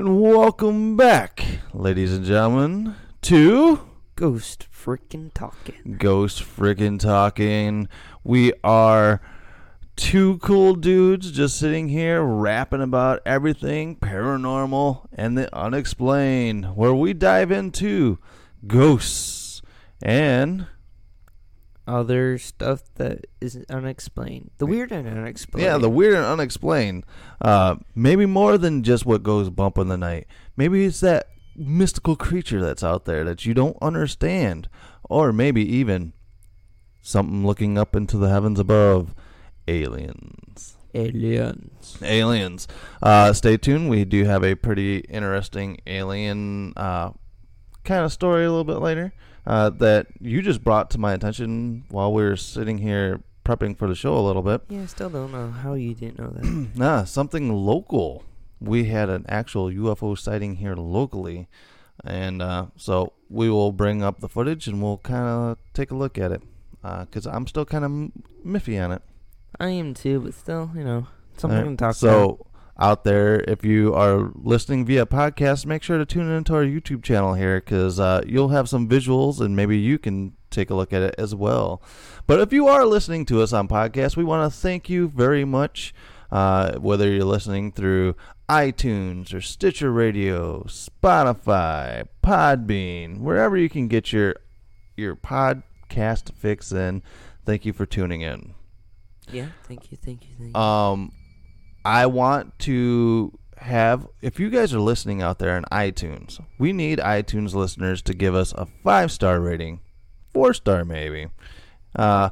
And welcome back, ladies and gentlemen, to Ghost freaking talking. Ghost Freaking Talking. We are two cool dudes just sitting here rapping about everything paranormal and the unexplained, where we dive into ghosts and Other stuff that is unexplained. The weird and unexplained. Yeah, the weird and unexplained. Uh, maybe more than just what goes bump in the night. Maybe it's that mystical creature that's out there that you don't understand. Or maybe even something looking up into the heavens above. Aliens. aliens. Aliens. Uh, stay tuned. We do have a pretty interesting alien uh, kind of story a little bit later uh, that you just brought to my attention while we were sitting here prepping for the show a little bit. Yeah, I still don't know how you didn't know that. Nah, something local. We had an actual UFO sighting here locally, and uh, so we will bring up the footage and we'll kind of take a look at it. Because I'm still kind of miffy on it. I am too, but still, you know, something Alright, to talk about. so about. Out there, if you are listening via podcast, make sure to tune into our YouTube channel here because uh, you'll have some visuals and maybe you can take a look at it as well. But if you are listening to us on podcast, we want to thank you very much. Uh, whether you're listening through iTunes or Stitcher Radio, Spotify, Podbean, wherever you can get your your podcast fix in, thank you for tuning in. Yeah, thank you, thank you, thank you. Um, I want to have if you guys are listening out there on iTunes, we need iTunes listeners to give us a five star rating, four star maybe. Uh,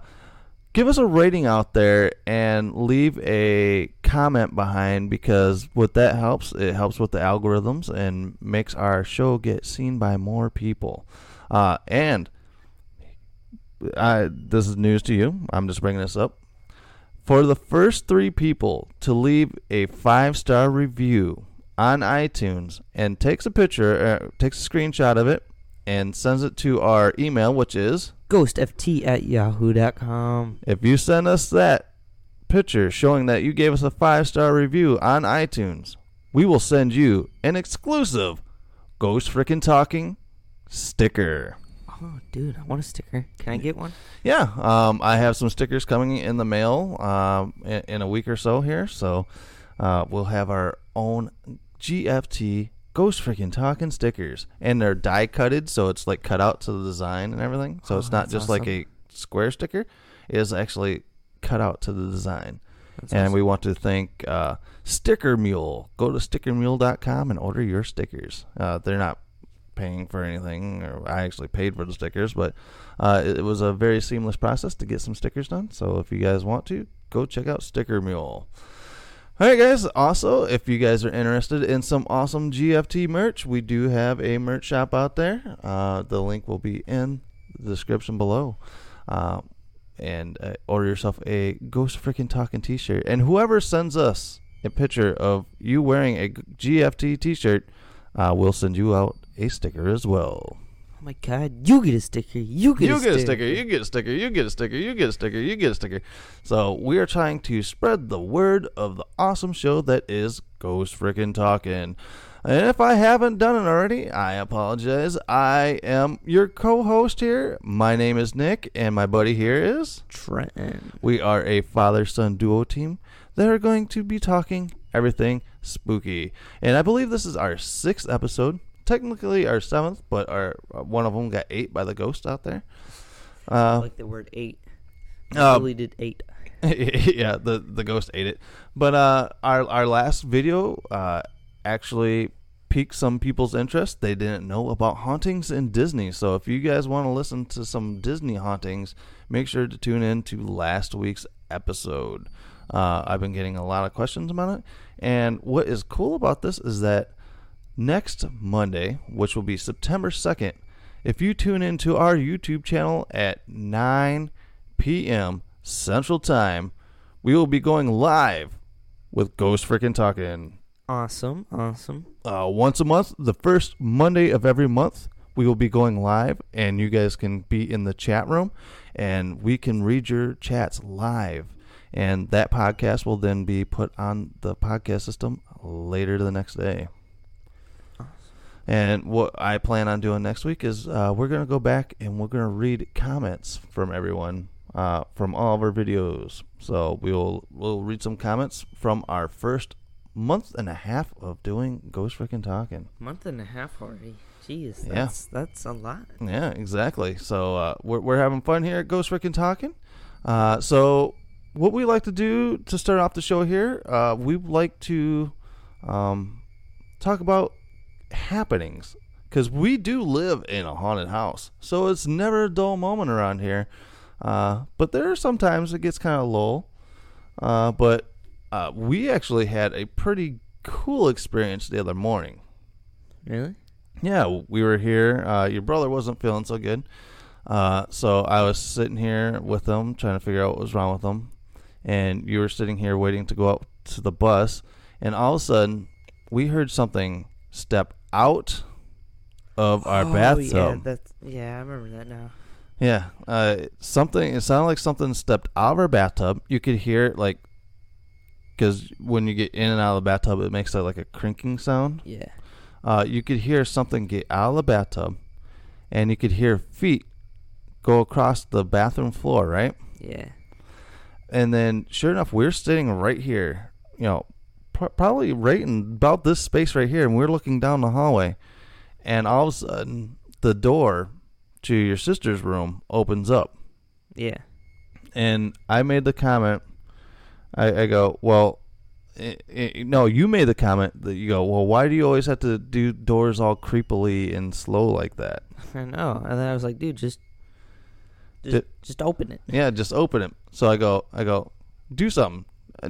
give us a rating out there and leave a comment behind because what that helps, it helps with the algorithms and makes our show get seen by more people. Uh, and I, this is news to you. I'm just bringing this up for the first three people to leave a five star review on iTunes and takes a picture, uh, takes a screenshot of it, and sends it to our email, which is GhostFT at yahoo.com. if you send us that picture showing that you gave us a five star review on iTunes, we will send you an exclusive Ghost Frickin' Talking sticker. Oh, dude, I want a sticker. Can I get one? Yeah, um, I have some stickers coming in the mail um, in, in a week or so here. So uh, we'll have our own GFT Ghost Freaking Talking stickers, and they're die cutted, so it's like cut out to the design and everything. So Oh, it's not just like a square sticker; it is actually cut out to the design. That's and awesome. we want to thank uh, Sticker Mule. Go to stickermule.com and order your stickers. Uh, they're not paying for anything, or I actually paid for the stickers, but uh, it, it was a very seamless process to get some stickers done. So if you guys want to, go check out Sticker Mule. All right, guys. Also, if you guys are interested in some awesome GFT merch, we do have a merch shop out there. Uh, the link will be in the description below. Uh, and uh, order yourself a Ghost Freaking Talking t shirt. And whoever sends us a picture of you wearing a GFT t shirt, uh, we'll send you out a sticker as well. Oh my god, you get a sticker. You get you a get a sticker. sticker. You get a sticker. You get a sticker. You get a sticker. You get a sticker. So we are trying to spread the word of the awesome show that is Ghost Frickin' Talking. And if I haven't done it already, I apologize. I am your co-host here. My name is Nick, and my buddy here is Trenton. We are a father-son duo team that are going to be talking everything spooky. And I believe this is our sixth episode technically our seventh, but our uh, one of them got ate by the ghost out there. I Uh, like the word eight. uh, deleted eight. yeah, the the ghost ate it. But uh, our our last video uh, actually piqued some people's interest. They didn't know about hauntings in Disney. So if you guys want to listen to some Disney hauntings, make sure to tune in to last week's episode. Uh, I've been getting a lot of questions about it, and what is cool about this is that next Monday, which will be September 2nd, if you tune into our YouTube channel at 9 p.m. Central Time, we will be going live with Ghost Freaking Talking. Awesome, awesome. Uh, once a month, the first Monday of every month, we will be going live, and you guys can be in the chat room, and we can read your chats live. And that podcast will then be put on the podcast system later the next day. And what I plan on doing next week is uh, we're going to go back and we're going to read comments from everyone uh, from all of our videos. So we'll we'll read some comments from our first month and a half of doing Ghost Freaking Talking. Month and a half already. Jeez, Yeah. that's that's a lot. Yeah, exactly. So uh, we're we're having fun here at Ghost Freaking Talking. Uh, so what we like to do to start off the show here, uh, we like to um, talk about happenings because we do live in a haunted house, so it's never a dull moment around here. Uh, but there are sometimes it gets kind of lull. Uh, but uh, we actually had a pretty cool experience the other morning. Really? Yeah, we were here. Uh, your brother wasn't feeling so good. Uh, so I was sitting here with him, trying to figure out what was wrong with him. And you were sitting here waiting to go out to the bus. And all of a sudden, we heard something step out of our Oh, bathtub. Yeah, that's, yeah, I remember that now. Yeah, uh, something. It sounded like something stepped out of our bathtub. You could hear it like, because when you get in and out of the bathtub, it makes that like a crinking sound. Yeah. Uh, you could hear something get out of the bathtub, and you could hear feet go across the bathroom floor, right? Yeah. And then, sure enough, we're sitting right here, you know, probably right in about this space right here, and we're looking down the hallway, and all of a sudden, the door to your sister's room opens up. Yeah. And I made the comment. I, I go, well, i i no, you made the comment that you go, well, why do you always have to do doors all creepily and slow like that? I know. And then I was like, dude, just just, Ju- just open it. Yeah, just open it. So I go, I go, do something.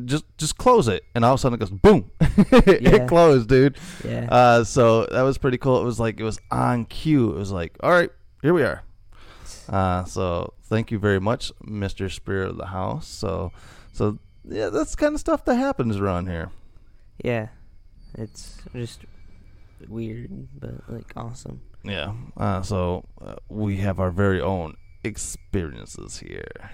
Just, just close it, and all of a sudden it goes boom. Yeah. it closed, dude. Yeah. Uh, so that was pretty cool. It was like it was on cue. It was like, all right, here we are. Uh, so thank you very much, Mister Spirit of the House. So, so yeah, that's kind of stuff that happens around here. Yeah. It's just weird, but like awesome. Yeah. Uh, so uh, we have our very own experiences here.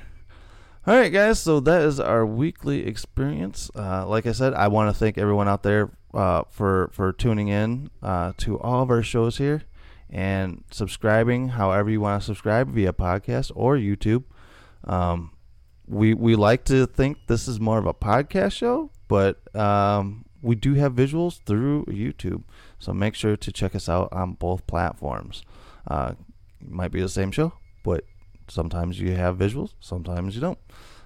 All right, guys. So that is our weekly experience. Uh, like I said, I want to thank everyone out there uh, for for tuning in uh, to all of our shows here and subscribing. However you want to subscribe via podcast or YouTube. Um, we we like to think this is more of a podcast show, but um, we do have visuals through YouTube. So make sure to check us out on both platforms. Uh, might be the same show, but sometimes you have visuals, sometimes you don't.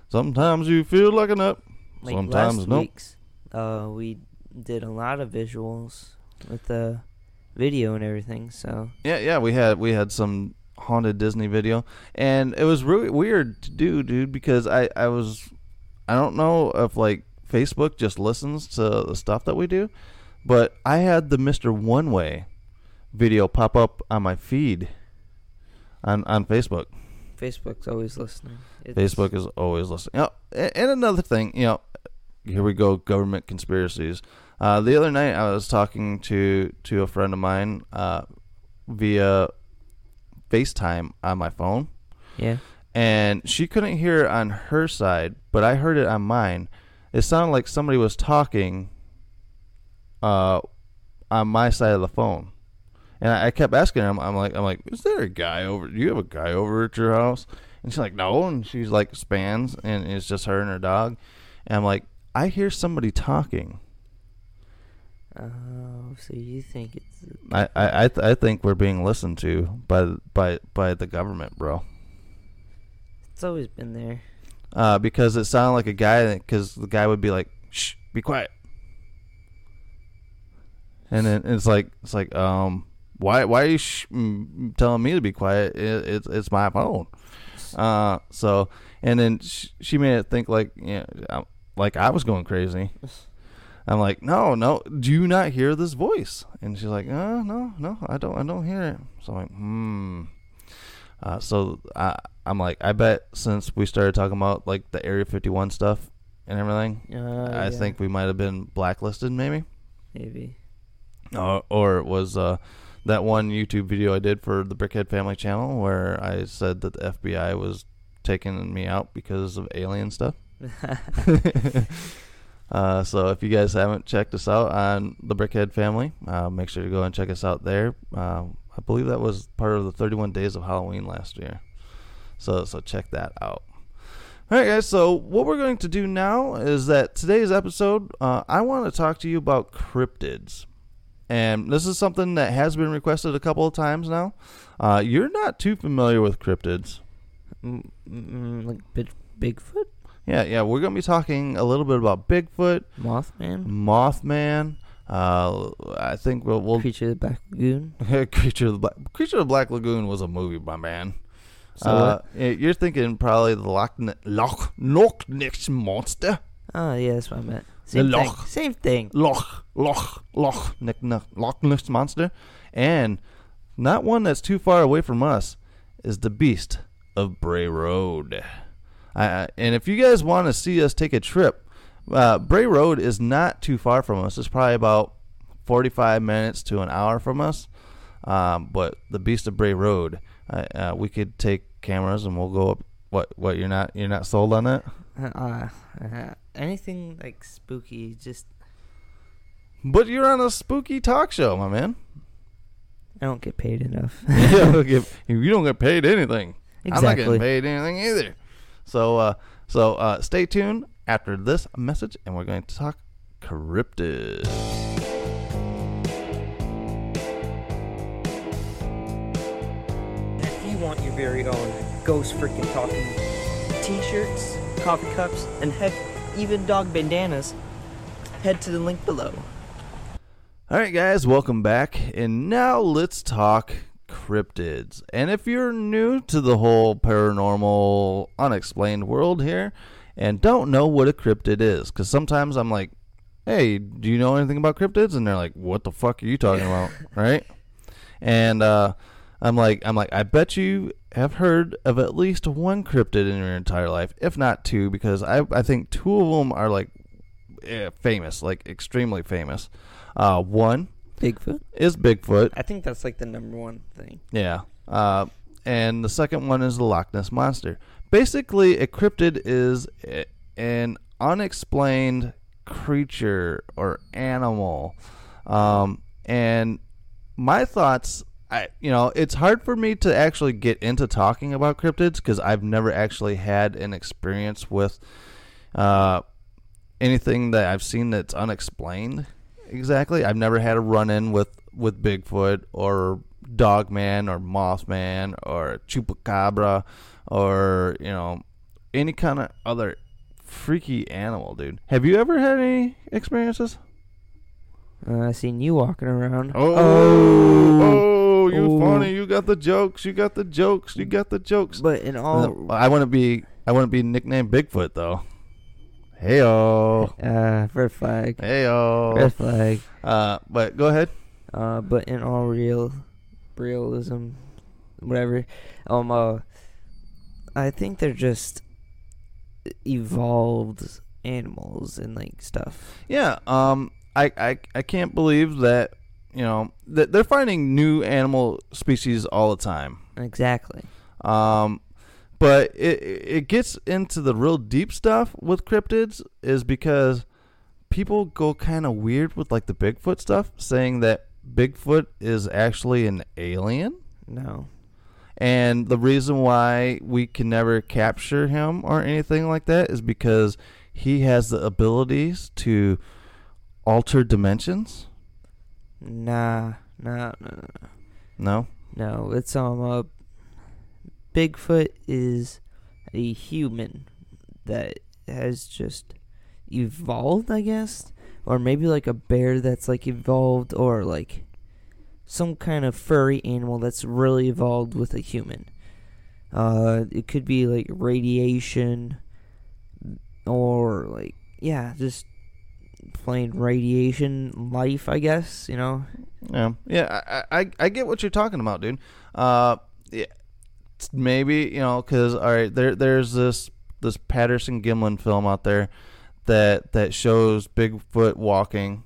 Sometimes you feel like a nut, Like sometimes last no. week's, uh, we did a lot of visuals with the video and everything. So Yeah, yeah, we had we had some haunted Disney video, and it was really weird to do, dude, because I I was I don't know if like Facebook just listens to the stuff that we do, but I had the Mister One Way video pop up on my feed on on Facebook. Facebook's always listening. It's, Facebook is always listening. Oh, and another thing, you know, here we go, government conspiracies. Uh, the other night, I was talking to to a friend of mine uh, via FaceTime on my phone. Yeah. And she couldn't hear it on her side, but I heard it on mine. It sounded like somebody was talking uh, on my side of the phone. And I, I kept asking him. I'm, like, I'm like, is there a guy over? Do you have a guy over at your house? And she's like, no. And she's like, spans, and it's just her and her dog. And I'm like, I hear somebody talking. Oh, so you think it's I I I, th- I think we're being listened to by by by the government, bro. it's always been there. Uh, because it sounded like a guy. Because the guy would be like, "Shh, be quiet," and then it's like it's like um. Why? Why are you sh- mm, telling me to be quiet? It, it's it's my phone. Uh, so and then sh- she made it think like yeah, I'm- like I was going crazy. I'm like, no, no, do you not hear this voice? And she's like, uh, no, no, I don't, I don't hear it. So I'm like, hmm. Uh, so I, I'm like, I bet since we started talking about like the Area 51 stuff and everything, Uh, I yeah. think we might have been blacklisted, maybe. Maybe. Or, or it was uh, that one YouTube video I did for the Brickhead Family channel where I said that the FBI was taking me out because of alien stuff. uh, so if you guys haven't checked us out on the Brickhead Family, uh, make sure to go and check us out there. Uh, I believe that was part of the 31 Days of Halloween last year. So so check that out. All right, guys. So what we're going to do now is that today's episode, uh, I want to talk to you about cryptids, and this is something that has been requested a couple of times now. Uh, you're not too familiar with cryptids. Mm, mm, like big, Bigfoot, Yeah, yeah, we're gonna be talking a little bit about Bigfoot, Mothman, Mothman. Uh, I think we'll, we'll Creature of the Black Lagoon. Creature of the Black Creature of the Black Lagoon was a movie, my man. So uh, y- you're thinking probably the Loch Loch Loch Ness monster. Oh yeah, that's what I meant. Same The thing. Loch. Same thing. Loch Loch Loch Nick Loch Ness monster, and not one that's too far away from us is the Beast of Bray Road. I, I- and if you guys want to see us take a trip, uh, Bray Road is not too far from us. It's probably about 45 minutes to an hour from us. Um, but the Beast of Bray Road, uh, uh, we could take cameras and we'll go up. What? What? You're not? You're not sold on that? Anything like spooky, just But you're on a spooky talk show, my man. I don't get paid enough. you, don't get, you don't get paid anything. Exactly. I'm not Exactly. getting paid anything either. So, uh, so uh, stay tuned after this message, and we're going to talk cryptids. If you want your very own ghost freaking talking t-shirts, coffee cups, and heck, even dog bandanas, head to the link below. All right, guys, welcome back. And now let's talk cryptids. And if you're new to the whole paranormal, unexplained world here and don't know what a cryptid is, because sometimes I'm like, hey, do you know anything about cryptids? And they're like, what the fuck are you talking about? right? And uh, I'm like, I'm like, I bet you have heard of at least one cryptid in your entire life, if not two, because I I think two of them are like eh, famous, like extremely famous. Uh, one Bigfoot. is Bigfoot. I think that's like the number one thing. Yeah. Uh, and the second one is the Loch Ness monster. Basically, a cryptid is a- an unexplained creature or animal. Um, and my thoughts, I you know, it's hard for me to actually get into talking about cryptids because I've never actually had an experience with uh, anything that I've seen that's unexplained. Exactly, I've never had a run-in with with Bigfoot or Dogman or Mothman or Chupacabra or you know any kind of other freaky animal, dude. Have you ever had any experiences? Uh, I seen you walking around. Oh, oh, you Oh. funny. You got the jokes. You got the jokes. You got the jokes. But in all, I want to be. I want to be nicknamed Bigfoot though. Heyo. uh, red flag, Heyo. red flag. Uh, but go ahead. Uh, but in all real, realism, whatever. Um, uh, I think they're just evolved animals and like stuff. Yeah. Um. I, I I can't believe that you know, th- they're finding new animal species all the time. Exactly. Um, but it it gets into the real deep stuff with cryptids is because people go kind of weird with like the Bigfoot stuff, saying that Bigfoot is actually an alien. No. And the reason why we can never capture him or anything like that is because he has the abilities to alter dimensions. Nah, nah, no, no, no. No. No, it's um uh, Bigfoot is a human that has just evolved, I guess, or maybe like a bear that's like evolved, or like some kind of furry animal that's really evolved with a human. Uh, it could be like radiation, or like yeah, just plain radiation life, I guess. You know. Yeah, yeah, I, I, I get what you're talking about, dude. Uh, yeah, maybe you know, cause all right, there, there's this this Patterson Gimlin film out there that that shows Bigfoot walking.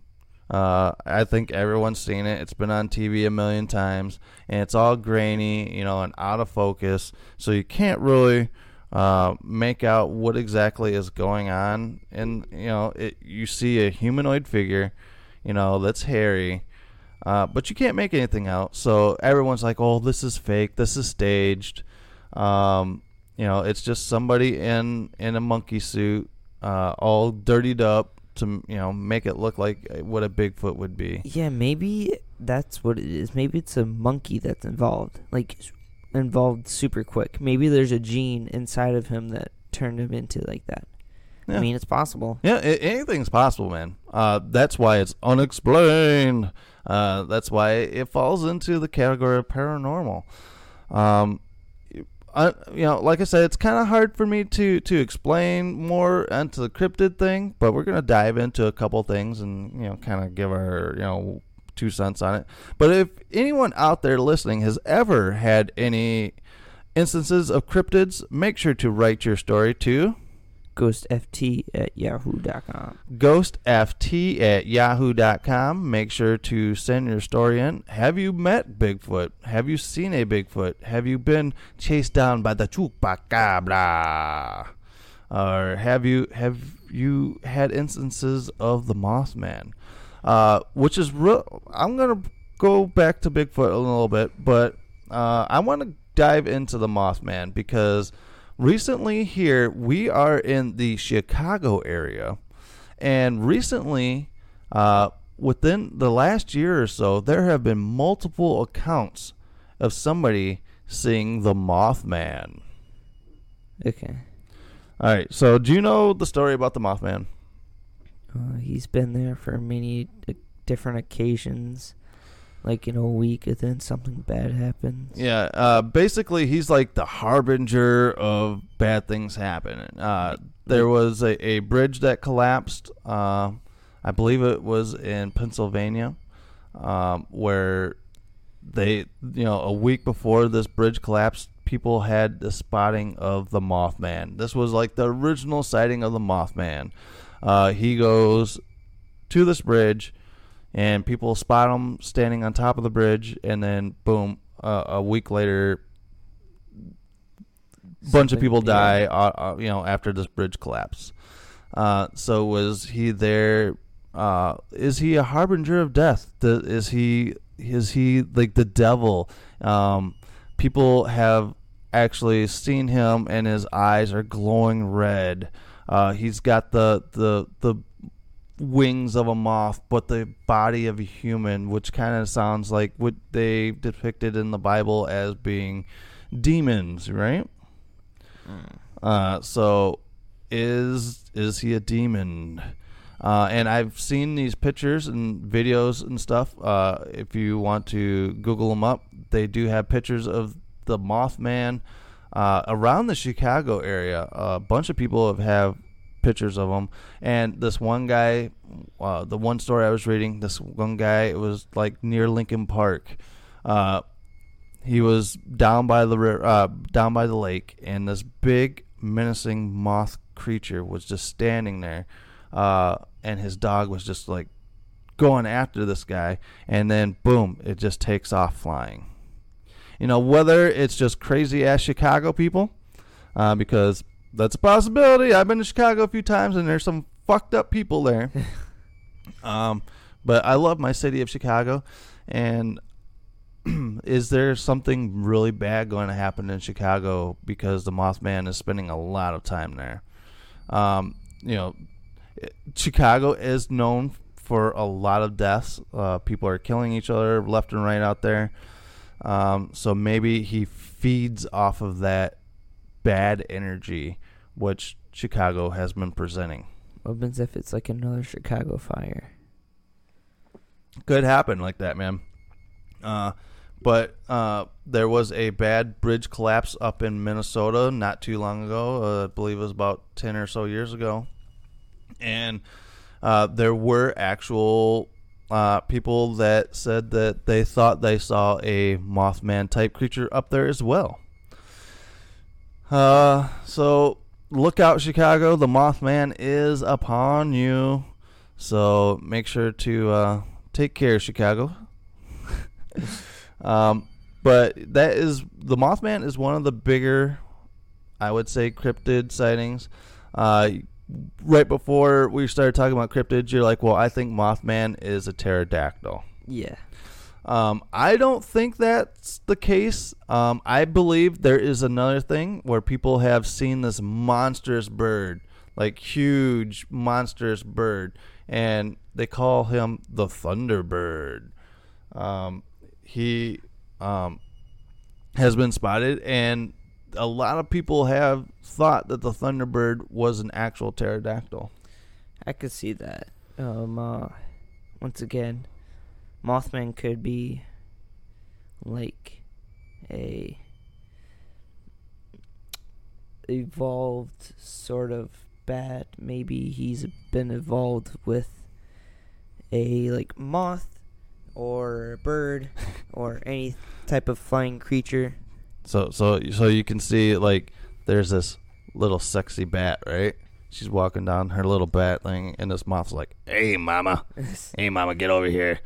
Uh, I think everyone's seen it. It's been on TV a million times, and it's all grainy, you know, and out of focus, so you can't really uh, make out what exactly is going on. And you know, it, you see a humanoid figure, you know, that's hairy uh, but you can't make anything out. So everyone's like, "Oh, this is fake. This is staged." Um, you know, it's just somebody in in a monkey suit, uh, all dirtied up to you know make it look like what a Bigfoot would be. Yeah, maybe that's what it is. Maybe it's a monkey that's involved, like involved super quick. Maybe there's a gene inside of him that turned him into like that. Yeah. I mean, it's possible. Yeah, a- anything's possible, man. Uh, that's why it's unexplained. Uh, that's why it falls into the category of paranormal. Um, I, you know, like I said, it's kind of hard for me to to explain more into the cryptid thing, but we're gonna dive into a couple things and you know, kind of give our you know two cents on it. But if anyone out there listening has ever had any instances of cryptids, make sure to write your story to ghostft at yahoo.com. ghostft at yahoo.com. Make sure to send your story in. Have you met Bigfoot? Have you seen a Bigfoot? Have you been chased down by the chupacabra? Or have you have you had instances of the Mothman? Uh, which is real. I'm gonna go back to Bigfoot a little bit, but uh, I want to dive into the Mothman because recently here we are in the Chicago area, and recently, uh, within the last year or so, there have been multiple accounts of somebody seeing the Mothman. Okay. All right. So, do you know the story about the Mothman? Uh, he's been there for many different occasions. Like in a week, and then something bad happens. Yeah, uh, basically, he's like the harbinger of bad things happening. Uh, there was a, a bridge that collapsed. Uh, I believe it was in Pennsylvania, um, where they, you know, a week before this bridge collapsed, people had the spotting of the Mothman. This was like the original sighting of the Mothman. Uh, he goes to this bridge and people spot him standing on top of the bridge, and then boom, uh, a week later, bunch of people die. Uh, uh, you know, after this bridge collapse. Uh, so was he there? Uh, is he a harbinger of death? Is he is he like the devil? Um, people have actually seen him, and his eyes are glowing red. Uh, he's got the the the wings of a moth, but the body of a human, which kind of sounds like what they depicted in the Bible as being demons, right? Uh, so is is he a demon? Uh, and I've seen these pictures and videos and stuff. Uh, if you want to Google them up, they do have pictures of the Mothman uh, around the Chicago area. A bunch of people have, have pictures of him. And this one guy, uh, the one story I was reading, this one guy, it was like near Lincoln Park. Uh, he was down by the uh, down by the lake, and this big menacing moth creature was just standing there, uh, and his dog was just like going after this guy, and then boom, it just takes off flying. You know, whether it's just crazy ass Chicago people, uh, because that's a possibility. I've been to Chicago a few times, and there's some fucked up people there. um, but I love my city of Chicago, and is there something really bad going to happen in Chicago because the Mothman is spending a lot of time there? Um, you know, Chicago is known for a lot of deaths. Uh, people are killing each other left and right out there. Um, so maybe he feeds off of that bad energy, which Chicago has been presenting. What happens if it's like another Chicago fire? Could happen like that, man. Uh, but uh, there was a bad bridge collapse up in Minnesota not too long ago. Uh, I believe it was about 10 or so years ago. And uh, there were actual uh, people that said that they thought they saw a Mothman type creature up there as well. Uh, so look out, Chicago. The Mothman is upon you. So make sure to uh, take care, Chicago. um, but that is the Mothman is one of the bigger, I would say, cryptid sightings. Uh, right before we started talking about cryptids, you're like, well, I think Mothman is a pterodactyl. Yeah. Um, I don't think that's the case. Um, I believe there is another thing where people have seen this monstrous bird, like huge monstrous bird, and they call him the Thunderbird. Um, he um, has been spotted, and a lot of people have thought that the Thunderbird was an actual pterodactyl. I could see that. Um, uh, once again, Mothman could be like a evolved sort of bat. Maybe he's been evolved with a like moth or a bird or any type of flying creature. So so so you can see like there's this little sexy bat, right? She's walking down her little bat thing, and this moth's like, "Hey, mama, hey, mama, get over here,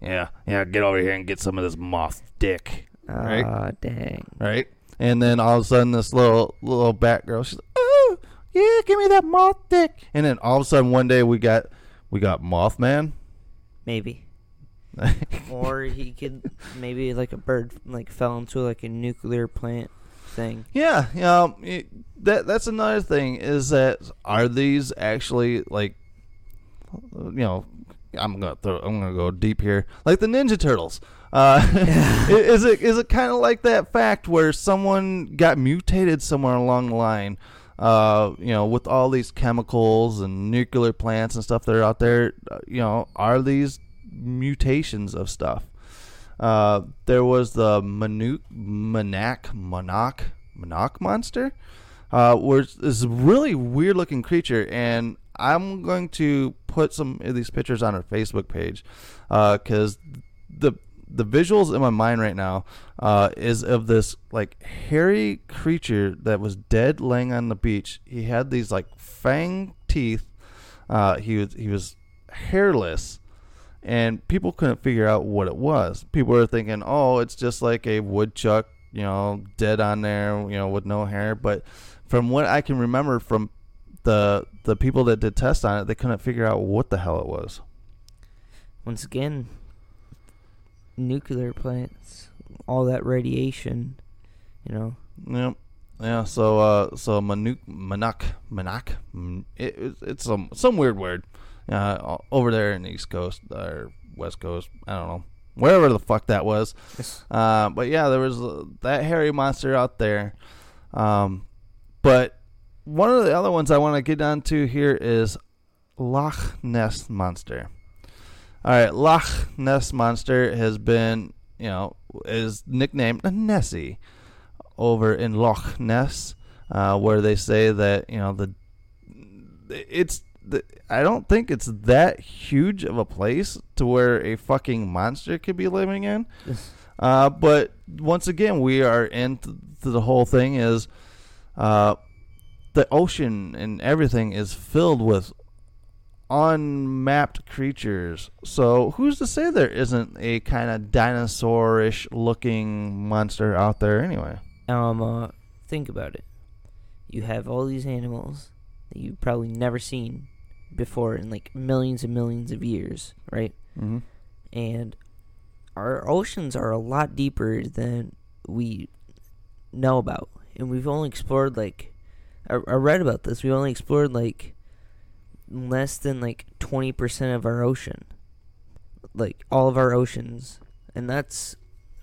yeah, yeah, get over here and get some of this moth dick." Right? Ah, dang. Right? And then all of a sudden, this little little bat girl, she's like, "Oh, yeah, give me that moth dick." And then all of a sudden, one day we got we got Mothman. Maybe. or he could maybe like a bird like fell into like a nuclear plant thing. Yeah, you know, it, that that's another thing is that are these actually like you know I'm gonna throw I'm gonna go deep here like the Ninja Turtles. Uh, is it is it kind of like that fact where someone got mutated somewhere along the line? Uh, you know, with all these chemicals and nuclear plants and stuff that are out there, uh, you know, are these mutations of stuff? Uh, there was the Manuk, Manak, Monarch, Monarch monster, uh, which is a really weird looking creature, and I'm going to put some of these pictures on our Facebook page, because the the visuals in my mind right now uh, is of this like hairy creature that was dead laying on the beach. He had these like fang teeth. Uh, he was he was hairless, and people couldn't figure out what it was. People were thinking, "Oh, it's just like a woodchuck, you know, dead on there, you know, with no hair." But from what I can remember from the the people that did tests on it, they couldn't figure out what the hell it was. Once again, nuclear plants, all that radiation, you know. Yep. Yeah, so uh, so Manuk, Manak, Manak, it, it's some some weird word, uh, over there in the East Coast or West Coast. I don't know, wherever the fuck that was. Uh, but yeah, there was that hairy monster out there. Um, but one of the other ones I want to get on to here is Loch Ness monster. All right, Loch Ness monster has been, you know, is nicknamed Nessie over in Loch Ness, uh, where they say that you know the it's the, I don't think it's that huge of a place to where a fucking monster could be living in. Uh, but once again, we are into the whole thing is uh, the ocean and everything is filled with unmapped creatures. So who's to say there isn't a kind of dinosaurish looking monster out there anyway? Um, uh, think about it. You have all these animals that you've probably never seen before in like millions and millions of years, right? Mm-hmm. And our oceans are a lot deeper than we know about, and we've only explored like I, I read about this. We've only explored like less than like twenty percent of our ocean, like all of our oceans, and that's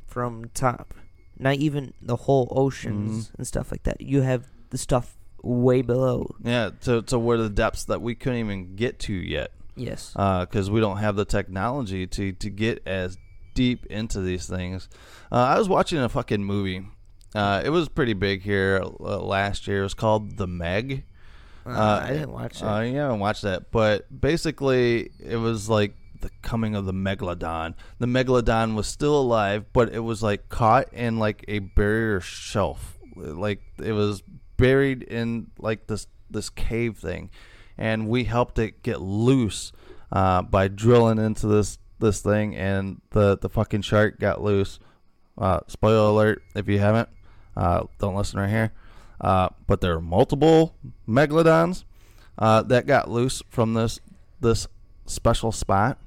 from top. Not even the whole oceans and stuff like that. You have the stuff way below. Yeah, to to where the depths that we couldn't even get to yet. Yes. because we don't have the technology to to get as deep into these things. Uh, I was watching a fucking movie. Uh, it was pretty big here uh, last year. It was called The Meg. Uh, I didn't watch it. Uh, you haven't watched that, but basically, it was like the coming of the megalodon. The megalodon was still alive, but it was like caught in like a barrier shelf. Like it was buried in like this this cave thing, and we helped it get loose uh, by drilling into this this thing, and the the fucking shark got loose. Uh, spoiler alert! If you haven't, uh, don't listen right here. Uh, but there are multiple megalodons uh, that got loose from this this special spot.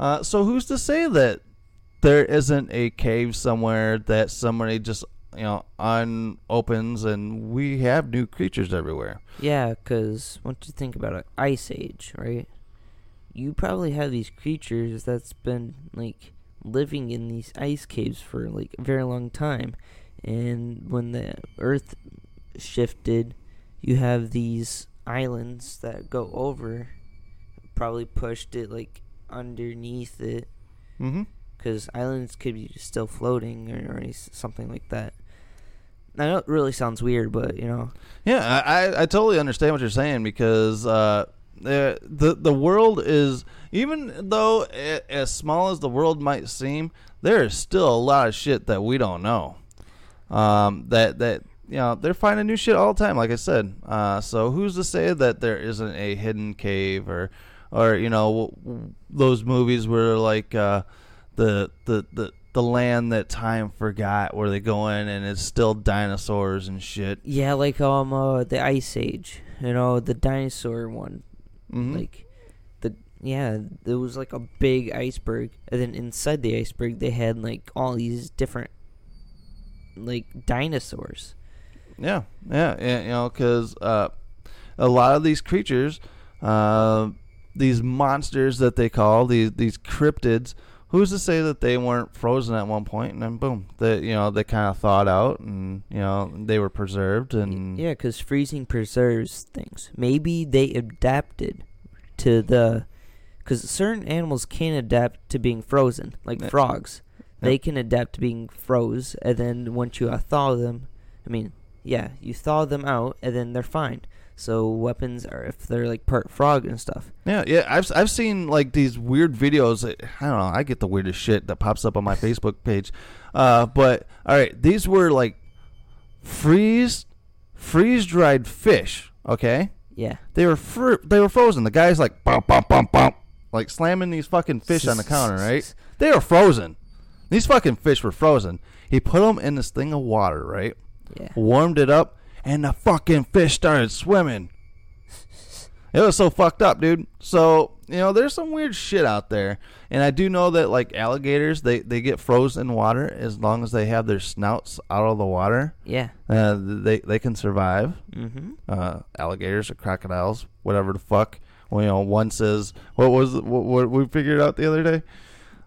Uh, so who's to say that there isn't a cave somewhere that somebody just you know unopens and we have new creatures everywhere? Yeah, because once you think about it, Ice Age, right? You probably have these creatures that's been like living in these ice caves for like a very long time, and when the Earth shifted, you have these islands that go over, probably pushed it like underneath it, Mm-hmm. Because islands could be still floating or, or something like that. I know it really sounds weird, but you know, Yeah, I, I, totally understand what you're saying because uh, the the the world is even though a, as small as the world might seem, there is still a lot of shit that we don't know. Um, that that you know they're finding new shit all the time. Like I said, uh, so who's to say that there isn't a hidden cave or or you know those movies where like uh, the the the the land that time forgot where they go in and it's still dinosaurs and shit. Yeah, like um uh, the Ice Age, you know, the dinosaur one. Mhm. Like the yeah, there was like a big iceberg, and then inside the iceberg they had like all these different like dinosaurs. Yeah, yeah, yeah you know, because uh, a lot of these creatures, uh, these monsters that they call these these cryptids, who's to say that they weren't frozen at one point and then boom, they you know they kind of thawed out and you know they were preserved and Yeah, because freezing preserves things. Maybe they adapted to the because certain animals can adapt to being frozen, like Yeah. frogs. They can adapt to being froze, and then once you uh, thaw them, I mean, yeah, you thaw them out, and then they're fine. So weapons are if they're like part frog and stuff. Yeah, yeah, I've I've seen like these weird videos. That, I don't know. I get the weirdest shit that pops up on my Facebook page. Uh, but all right, these were like freeze freeze dried fish. Okay, Yeah. they were fr- they were frozen. The guy's like bump bump bump bump, like slamming these fucking fish on the counter. Right? They were frozen. These fucking fish were frozen. He put them in this thing of water. Right? Yeah. Warmed it up, and the fucking fish started swimming. It was so fucked up, dude. So you know, there's some weird shit out there, and I do know that like alligators, they they get frozen in water as long as they have their snouts out of the water. Yeah. Uh, they they can survive. Mm-hmm. Uh, alligators or crocodiles, whatever the fuck. Well, you know, one says what was what, what we figured out the other day.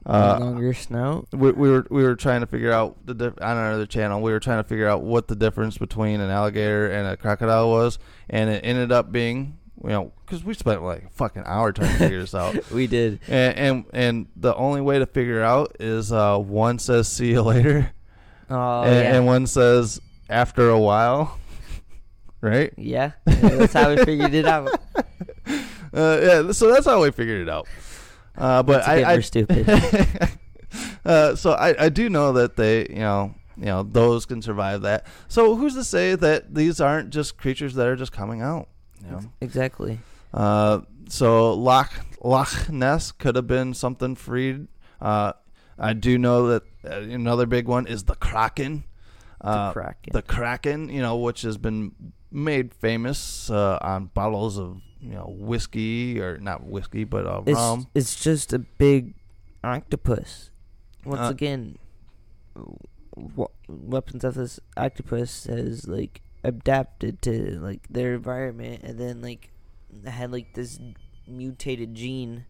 Uh, longer snout. we, we were we were trying to figure out the diff- on another channel. We were trying to figure out what the difference between an alligator and a crocodile was, and it ended up being you know because we spent like a fucking hour trying to figure this out. We did. and, and and the only way to figure out is uh, one says "see you later," Oh and, yeah. and one says "after a while," right? yeah. yeah. That's how we figured it out. Uh, yeah, so that's how we figured it out. Uh, but I, I stupid. uh, so I, I do know that they, you know, you know, those can survive that. So who's to say that these aren't just creatures that are just coming out? You know, Exactly. uh, so Loch Loch Ness could have been something freed. Uh, I do know that uh, another big one is the Kraken. Uh, Kraken. The Kraken, you know, which has been made famous uh, on bottles of you know whiskey or not whiskey, but uh, It's rum. it's just a big octopus. Once Uh, again, weapons of this octopus has like adapted to like their environment, and then like had like this mutated gene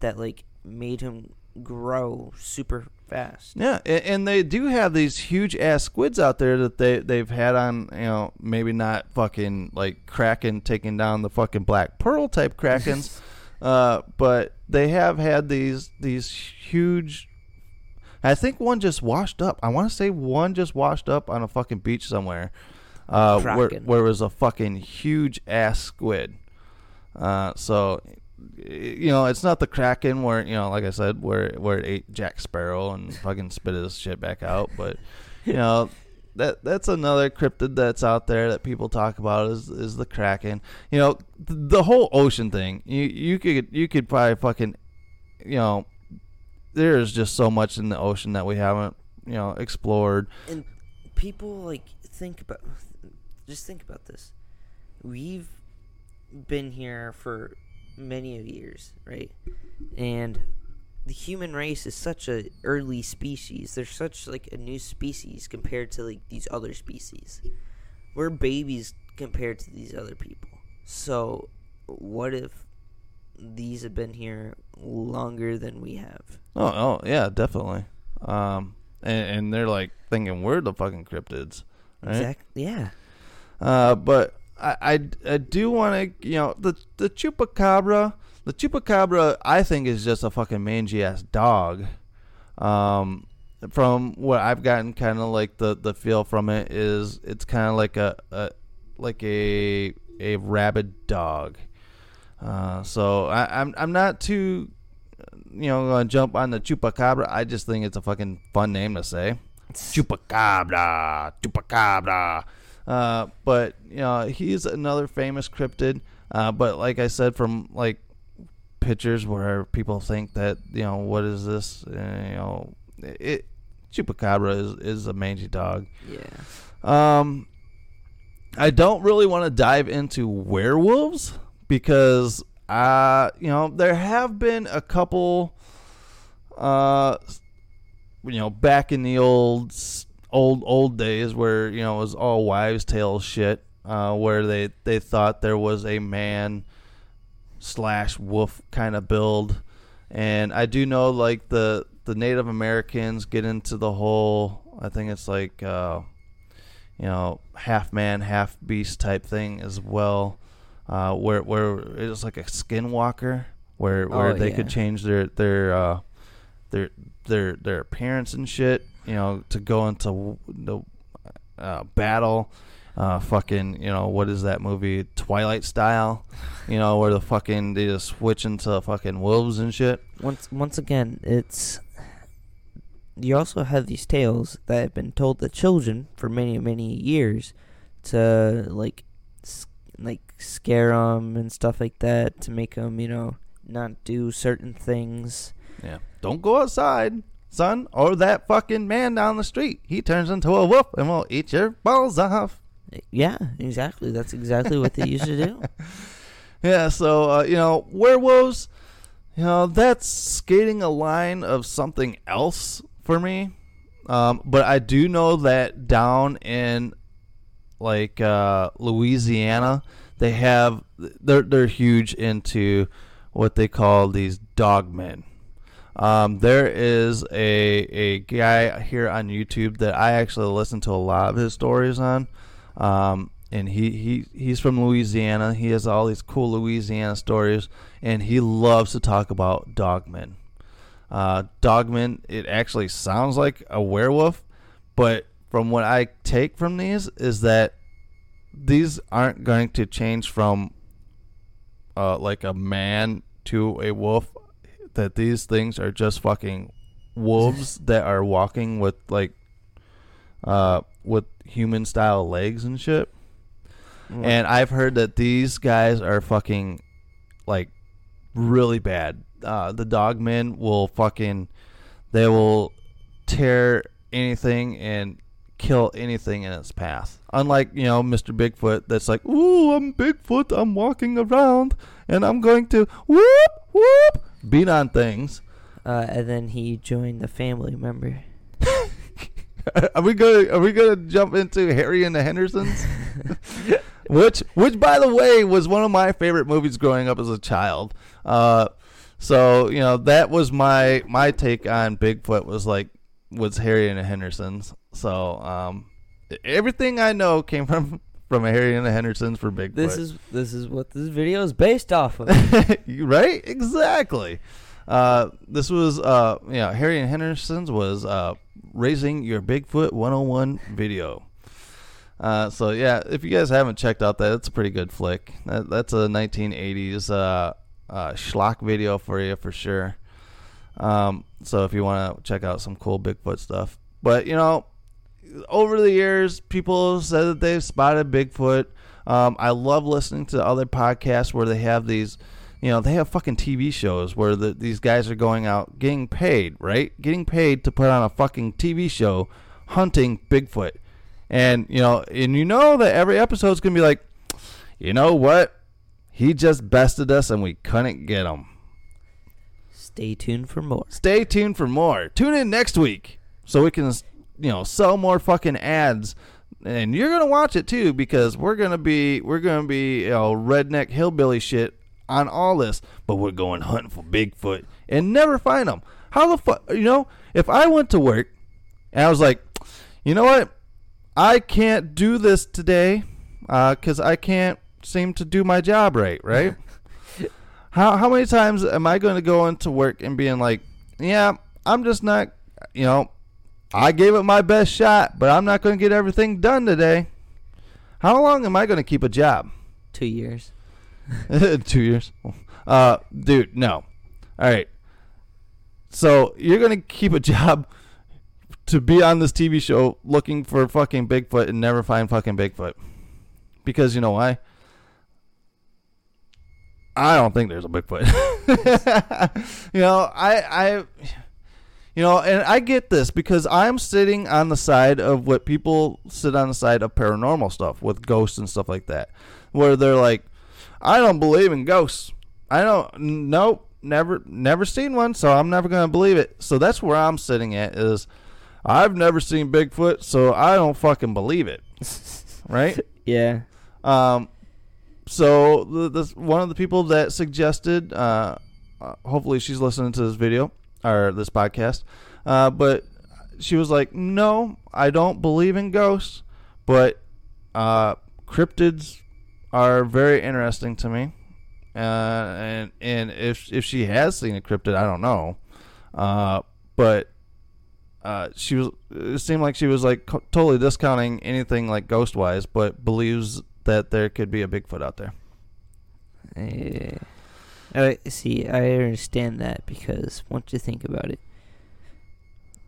that like made him grow super fast. Yeah, a- and they do have these huge ass squids out there that they they've had on, you know, maybe not fucking like Kraken taking down the fucking Black Pearl type Krakens, uh, but they have had these these huge. I think one just washed up. I want to say one just washed up on a fucking beach somewhere, uh, where where it was a fucking huge ass squid. Uh, so you know, it's not the Kraken where you know, like I said, where where it ate Jack Sparrow and fucking spit his shit back out. But you know, that that's another cryptid that's out there that people talk about is is the Kraken. You know, th- the whole ocean thing. You you could you could probably fucking you know, there is just so much in the ocean that we haven't you know explored. And people like think about just think about this. We've been here for many of years, right? And the human race is such a early species. They're such like a new species compared to like these other species. We're babies compared to these other people. So what if these have been here longer than we have? Oh, oh yeah, definitely. Um, and, and they're like thinking we're the fucking cryptids, right? Exactly. Yeah. Uh, but I, I, I do want to, you know, the the chupacabra, the chupacabra, I think is just a fucking mangy ass dog. Um, from what I've gotten, kind of like the the feel from it is it's kind of like a, a like a a rabid dog. Uh, so I, I'm I'm not too, you know, gonna jump on the chupacabra. I just think it's a fucking fun name to say. Chupacabra, chupacabra. Uh, but you know, he's another famous cryptid. Uh, but like I said, from like pictures where people think that you know what is this? Uh, you know, it chupacabra is is a mangy dog. Yeah. Um, I don't really want to dive into werewolves because uh, you know, there have been a couple uh you know, back in the old old old days where, you know, it was all wives tale shit, uh where they they thought there was a man slash wolf kind of build. And I do know like the the Native Americans get into the whole I think it's like uh you know, half man, half beast type thing as well. Uh, where where it's like a skinwalker, where where Oh, they yeah. could change their their uh, their their their appearance and shit, you know, to go into the uh, battle. Uh, fucking, you know, what is that movie? Twilight style, you know, where the fucking they just switch into fucking wolves and shit. once once again, it's you also have these tales that have been told to children for many many years to like like scare them and stuff like that to make them you know not do certain things. Yeah. Don't go outside, son, or that fucking man down the street. He turns into a wolf and will eat your balls off. Yeah, exactly. That's exactly what they used to do. Yeah, so uh, you know, werewolves, you know, that's skating a line of something else for me. Um, but I do know that down in like uh, Louisiana, they have they're they're huge into what they call these dogmen. Um, there is a a guy here on YouTube that I actually listen to a lot of his stories on. Um, and he, he he's from Louisiana. He has all these cool Louisiana stories, and he loves to talk about dogmen. Uh, dogmen, it actually sounds like a werewolf, but from what I take from these is that these aren't going to change from uh, like a man to a wolf. That these things are just fucking wolves that are walking with like uh, with human style legs and shit. Mm. And I've heard that these guys are fucking like really bad. Uh, the dogmen will fucking they will tear anything and kill anything in its path. Unlike, you know, Mr. Bigfoot that's like, "Ooh, I'm Bigfoot. I'm walking around and I'm going to whoop whoop beat on things." Uh, and then he joined the family member. are we gonna are we gonna jump into Harry and the Hendersons? which which by the way was one of my favorite movies growing up as a child. Uh, so you know that was my my take on Bigfoot was like was Harry and the Hendersons. So um, everything I know came from from Harry and the Hendersons for Bigfoot. This is this is what this video is based off of. right? Exactly. Uh, this was uh, yeah, Harry and Henderson's was uh, raising your Bigfoot 101 video. Uh, so yeah, if you guys haven't checked out that, it's a pretty good flick. That, that's a 1980s uh, uh, schlock video for you for sure. Um, so if you want to check out some cool Bigfoot stuff, but you know, over the years, people said that they've spotted Bigfoot. Um, I love listening to other podcasts where they have these, you know, they have fucking TV shows where the, these guys are going out getting paid, right? Getting paid to put on a fucking TV show hunting Bigfoot. And, you know, and you know that every episode's going to be like, you know what? He just bested us and we couldn't get him. Stay tuned for more. Stay tuned for more. Tune in next week so we can, you know, sell more fucking ads. And you're gonna watch it too because we're gonna be we're gonna be you know redneck hillbilly shit on all this, but we're going hunting for Bigfoot and never find them. How the fuck you know? If I went to work and I was like, you know what, I can't do this today uh, because I can't seem to do my job right, right? how how many times am I going to go into work and being like, yeah, I'm just not, you know, I gave it my best shot, but I'm not going to get everything done today. How long am I going to keep a job? Two years. Two years. Uh, dude, no. All right. So you're going to keep a job to be on this TV show looking for fucking Bigfoot and never find fucking Bigfoot. Because you know why? I don't think there's a Bigfoot. you know, I, I, you know, and I get this because I'm sitting on the side of what people sit on the side of paranormal stuff with ghosts and stuff like that, where they're like, I don't believe in ghosts. I don't. Nope. Never, never seen one, so I'm never gonna believe it. So that's where I'm sitting at. Is I've never seen Bigfoot, so I don't fucking believe it. right? Yeah. Um, so the, the one of the people that suggested, uh, uh, hopefully she's listening to this video or this podcast, uh, but she was like, "No, I don't believe in ghosts, but uh, cryptids are very interesting to me." Uh, and and if if she has seen a cryptid, I don't know, uh, but uh, she was. It seemed like she was like co- totally discounting anything like ghost wise, but believes that there could be a Bigfoot out there. Uh, I see. I understand that because once you think about it,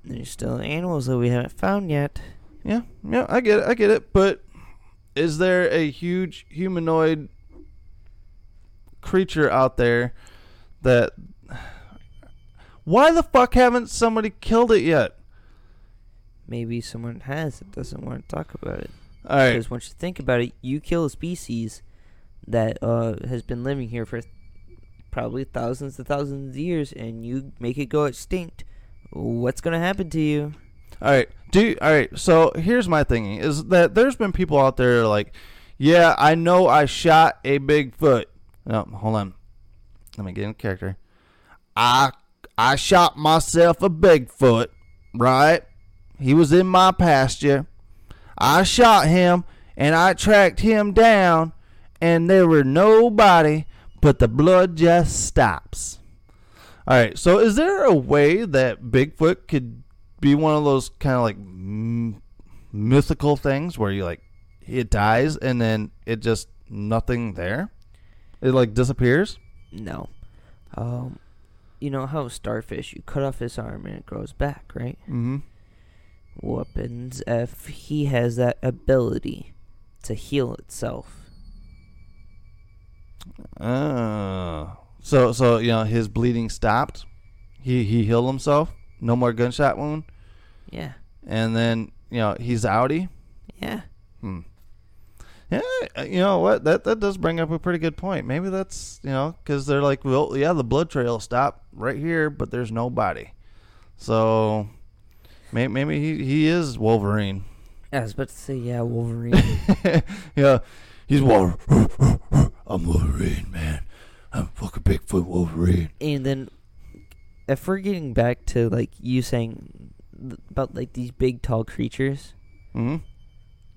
there's still animals that we haven't found yet. Yeah, yeah, I get it. I get it. But is there a huge humanoid creature out there that? Why the fuck haven't somebody killed it yet? Maybe someone has that doesn't want to talk about it. All right. Because once you think about it, you kill a species that uh, has been living here for probably thousands and thousands of years, and you make it go extinct. What's gonna happen to you? All right. Do you, all right. So here's my thinking: is that there's been people out there like, yeah, I know I shot a Bigfoot. No, hold on. Let me get in character. I I shot myself a Bigfoot, right? He was in my pasture. I shot him and I tracked him down, and there were nobody, but the blood just stops. All right, so is there a way that Bigfoot could be one of those kind of like m- mythical things where you like it dies and then it just nothing there? It like disappears? No. Um, you know how starfish, you cut off his arm and it grows back, right? Mm-hmm. What happens if he has that ability to heal itself? Uh, So so you know his bleeding stopped. He he healed himself. No more gunshot wound. Yeah. And then you know he's outie. Yeah. Hmm. Yeah, uh, you know what? That that does bring up a pretty good point. Maybe that's you know because they're like, well, yeah, the blood trail stopped right here, but there's no body. So maybe maybe he he is Wolverine. I was about to say, yeah, Wolverine. yeah, he's Wolverine. I'm Wolverine, man. I'm fucking Bigfoot Wolverine. and then, if we're getting back to like you saying th- about like these big tall creatures, hmm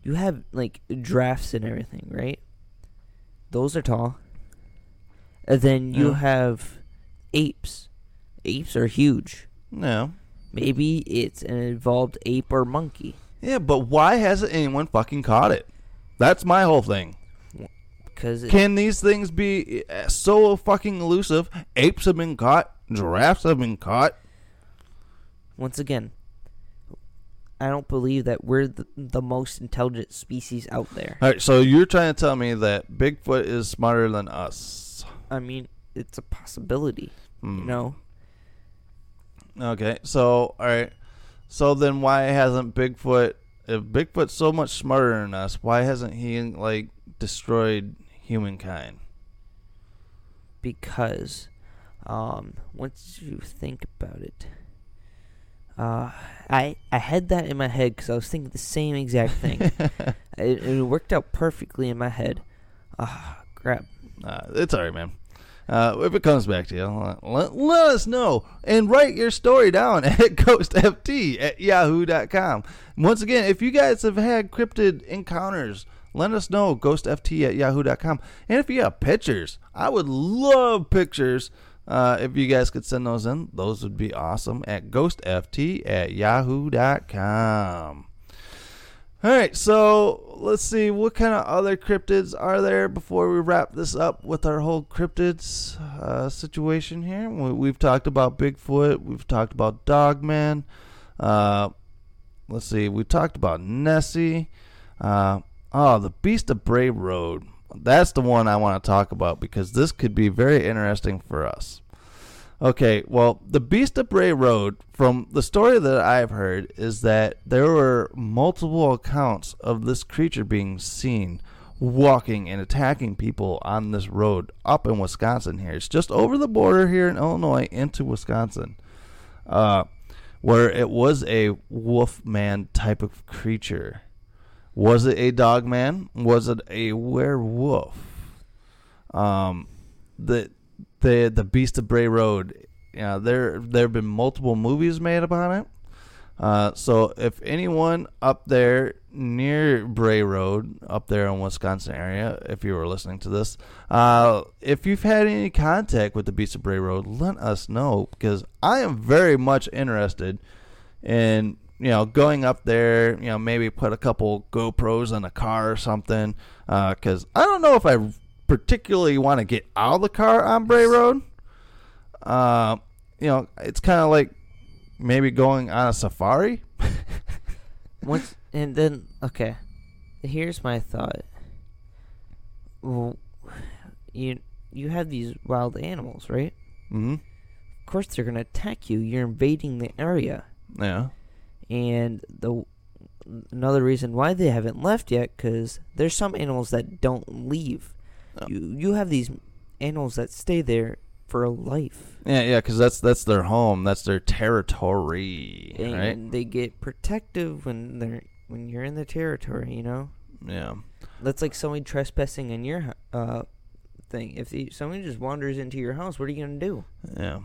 you have like drafts and everything, right? Those are tall. And then you Yeah. have apes. Apes are huge. No. Maybe it's an evolved ape or monkey. Yeah, but why hasn't anyone fucking caught it? That's my whole thing. Because Can these things be uh, so fucking elusive? Apes have been caught. Giraffes have been caught. once again, I don't believe that we're the, the most intelligent species out there. All right, so you're trying to tell me that Bigfoot is smarter than us? I mean, it's a possibility. You Hmm. know, Okay, so all right, so then why hasn't Bigfoot? If Bigfoot's so much smarter than us, why hasn't he like destroyed humankind? because um, once you think about it, uh, I I had that in my head because I was thinking the same exact thing. it, it worked out perfectly in my head. Ah, crap. Uh, it's all right, man. Uh, if it comes back to you, let, let, let us know and write your story down at ghostft at yahoo.com. Once again, if you guys have had cryptid encounters, let us know, ghostft at yahoo.com. And if you have pictures, I would love pictures. Uh, if you guys could send those in, those would be awesome at ghostft at yahoo.com. All right, so let's see what kind of other cryptids are there before we wrap this up with our whole cryptids uh, situation here. We, we've talked about Bigfoot, we've talked about Dogman. Uh, let's see, we talked about Nessie. Uh, oh, the Beast of Bray Road. That's the one I want to talk about because this could be very interesting for us. Okay, well, the Beast of Bray Road, from the story that I've heard, is that there were multiple accounts of this creature being seen walking and attacking people on this road up in Wisconsin here. It's just over the border here in Illinois into Wisconsin, uh, where it was a wolf man type of creature. Was it a dog man? Was it a werewolf? Um, the the the Beast of Bray Road. Know, there there have been multiple movies made upon it. Uh, so if anyone up there near Bray Road, up there in Wisconsin area, if you were listening to this, uh, if you've had any contact with the Beast of Bray Road, let us know because I am very much interested in you know going up there. You know, maybe put a couple GoPros in a car or something. Because I don't know if I particularly want to get out of the car on Bray Road. Uh, you know, it's kind of like maybe going on a safari. Once and then okay, here's my thought. Well, you you have these wild animals, right? hmm Of course, they're gonna attack you. You're invading the area, Yeah. And the another reason why they haven't left yet, because there's some animals that don't leave. Oh. You you have these animals that stay there for a life, Yeah, yeah, because that's that's their home, that's their territory, and right? they get protective when they're when you're in the territory. You know. Yeah. That's like somebody trespassing in your uh thing. If the, somebody just wanders into your house, what are you gonna do? Yeah.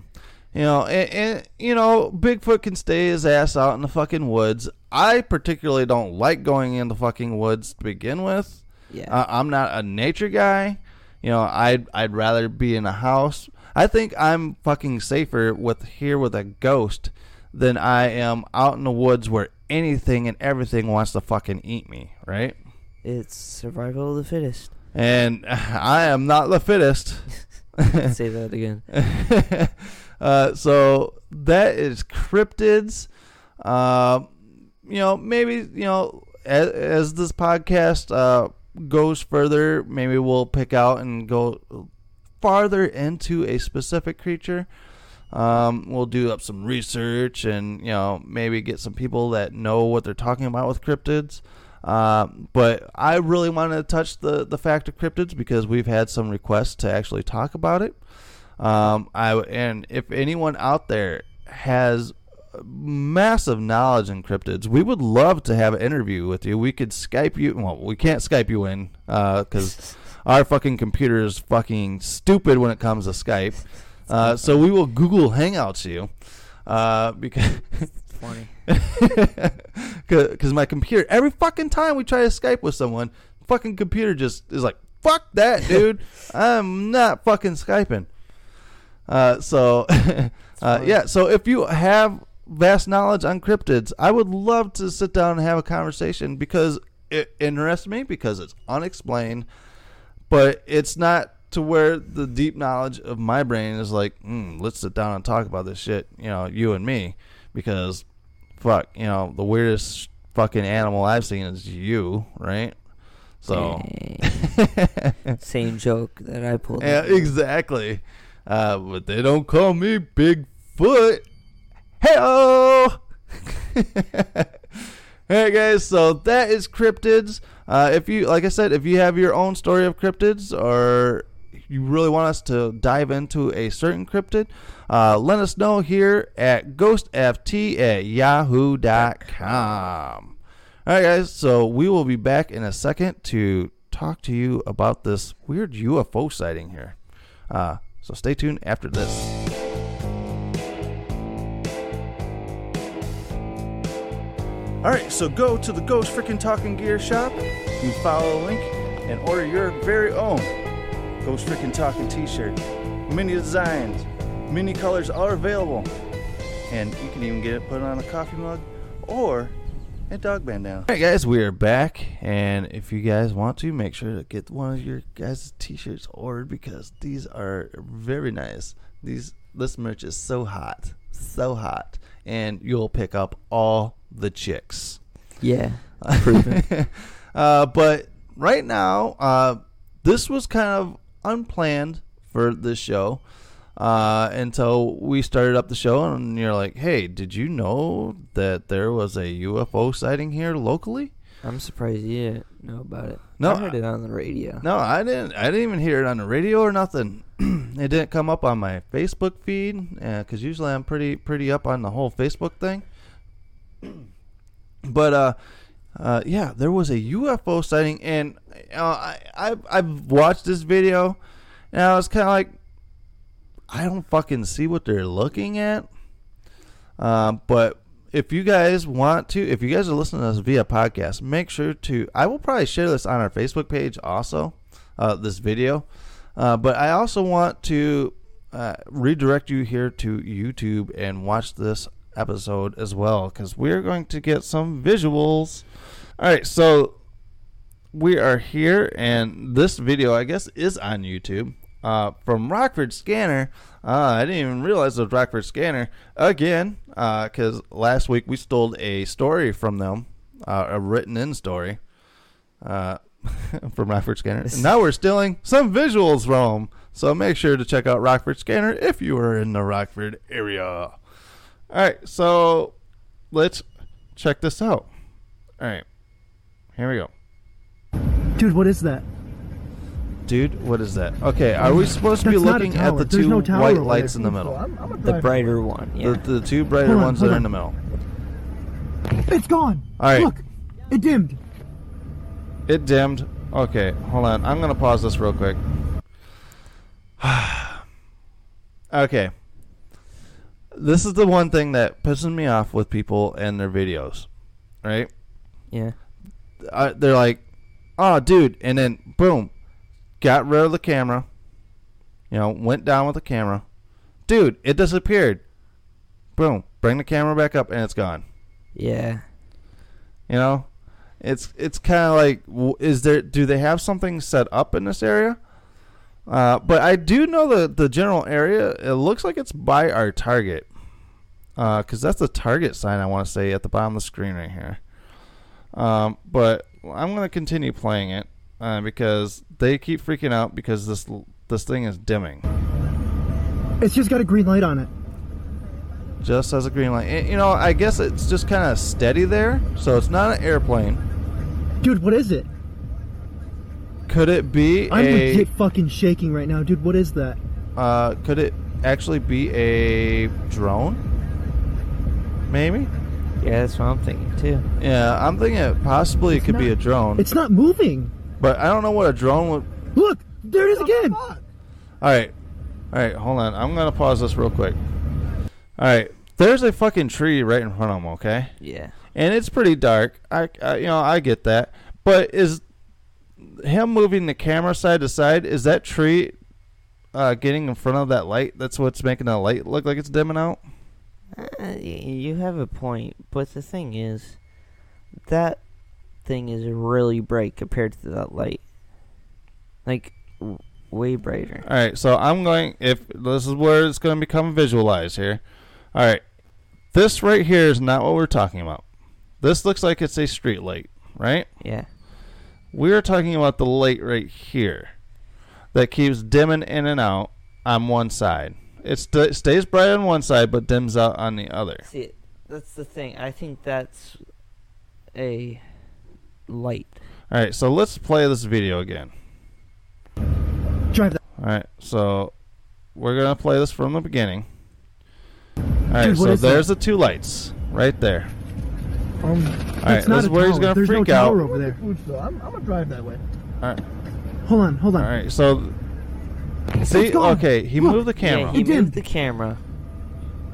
You know, and, and you know, Bigfoot can stay his ass out in the fucking woods. I particularly don't like going in the fucking woods to begin with. Yeah. Uh, I'm not a nature guy. You know, I'd I'd rather be in a house. I think I'm fucking safer with here with a ghost than I am out in the woods where anything and everything wants to fucking eat me, right? It's survival of the fittest. And I am not the fittest. Say that again. uh, so that is cryptids. Uh, you know, maybe you know as, as this podcast uh, goes further, maybe we'll pick out and go farther into a specific creature, um, we'll do up some research and you know maybe get some people that know what they're talking about with cryptids. Um, but I really wanted to touch the the fact of cryptids because we've had some requests to actually talk about it. Um, I and if anyone out there has massive knowledge in cryptids, we would love to have an interview with you. We could Skype you. Well, we can't Skype you in because our fucking computer is fucking stupid when it comes to Skype. Uh, so we will Google Hangouts you uh, because funny. Because my computer, every fucking time we try to Skype with someone, fucking computer just is like, fuck that, dude. I'm not fucking Skyping. Uh, so, uh, yeah, so if you have vast knowledge on cryptids, I would love to sit down and have a conversation because it interests me, because it's unexplained, but it's not to where the deep knowledge of my brain is like, mm, let's sit down and talk about this shit, you know, you and me, because fuck, you know, the weirdest fucking animal I've seen is you, right? So same joke that I pulled. Yeah, exactly. Uh, but they don't call me Bigfoot. Hey Hey guys, so that is cryptids. Uh, if you, like I said, if you have your own story of cryptids or you really want us to dive into a certain cryptid, uh, let us know here at ghostft at yahoo.com. All right, guys, so we will be back in a second to talk to you about this weird UFO sighting here. Uh, so stay tuned after this. All right, so go to the Ghost Freaking Talking Gear shop. You follow the link and order your very own Ghost Freaking Talking t-shirt. Many designs, many colors are available. And you can even get it put on a coffee mug or a dog bandana. All right, guys, we are back. And if you guys want to, make sure to get one of your guys' t-shirts ordered because these are very nice. These This merch is so hot. So hot. And you'll pick up all the chicks. Yeah, proven. uh, but right now, uh, this was kind of unplanned for this show uh, until we started up the show, and you're like, "Hey, did you know that there was a UFO sighting here locally?" I'm surprised you didn't know about it. No, I heard it on the radio. No, I didn't. I didn't even hear it on the radio or nothing. it didn't come up on my Facebook feed because usually I'm pretty pretty up on the whole Facebook thing. but uh, uh, yeah, there was a UFO sighting, and uh, I I've, I've watched this video, and I was kind of like, I don't fucking see what they're looking at. Uh, but if you guys want to, if you guys are listening to us via podcast, make sure to. I will probably share this on our Facebook page also, uh, this video. Uh, but I also want to uh, redirect you here to YouTube and watch this episode as well because we're going to get some visuals. All right, so we are here, and this video, I guess, is on YouTube. Uh, from Rockford Scanner. Uh, I didn't even realize it was Rockford Scanner again, because uh, last week we stole a story from them, uh, a written in story uh, from Rockford Scanner. And now we're stealing some visuals from them. So make sure to check out Rockford Scanner if you are in the Rockford area. All right, so let's check this out. All right, here we go. Dude, what is that? Dude, what is that? Okay, are we supposed to be That's not a looking at tower. the There's two no tower white over lights there. in the middle? I'm- I'm a The driver. brighter one, yeah. The, the two brighter Hold on, ones that hold are in on. the middle. It's gone. All right. Look, it dimmed. It dimmed. Okay, hold on. I'm gonna pause this real quick. okay. This is the one thing that pisses me off with people and their videos, right? Yeah. Uh, they're like, "Oh, dude," and then boom, got rid of the camera. You know, went down with the camera. Dude, it disappeared. Boom, bring the camera back up, and it's gone. Yeah. You know, it's it's kind of like, is there? Do they have something set up in this area? Uh, but I do know the the general area. It looks like it's by our Target, because that's the Target sign. I want to say at the bottom of the screen right here. Um, but I'm gonna continue playing it uh, because they keep freaking out because this this thing is dimming. It's just got a green light on it. Just as a green light. And, you know, I guess it's just kind of steady there, so it's not an airplane. Dude, what is it? Could it be I'm a? legit fucking shaking right now, dude. What is that? Uh, could it actually be a drone? Maybe. Yeah, that's what I'm thinking too. Yeah, I'm thinking it possibly it could be a drone. It's not moving. But I don't know what a drone would. Look, there it is again. All right, all right, hold on. I'm gonna pause this real quick. All right, there's a fucking tree right in front of him. Okay. Yeah. And it's pretty dark. I, I you know, I get that. But is him moving the camera side to side? Is that tree uh, getting in front of that light? That's what's making the light look like it's dimming out. Uh, you have a point, but the thing is, that thing is really bright compared to that light. Like, w- way brighter. All right, so I'm going. If this is where it's going to become visualized here. All right, this right here is not what we're talking about. This looks like it's a street light, right? Yeah. We are talking about the light right here that keeps dimming in and out on one side. It st- stays bright on one side but dims out on the other. See, that's the thing. I think that's a light. All right, so let's play this video again. Drive that. All right, so we're gonna play this from the beginning. All right, Dude, so is that? there's the two lights right there. Um, All that's not this is a where he's gonna There's freak no out. over there. I'm, I'm gonna drive that way. All right, Hold on, hold on. all right. So, see, okay, he Look. moved the camera, Yeah, he It dimmed. moved the camera.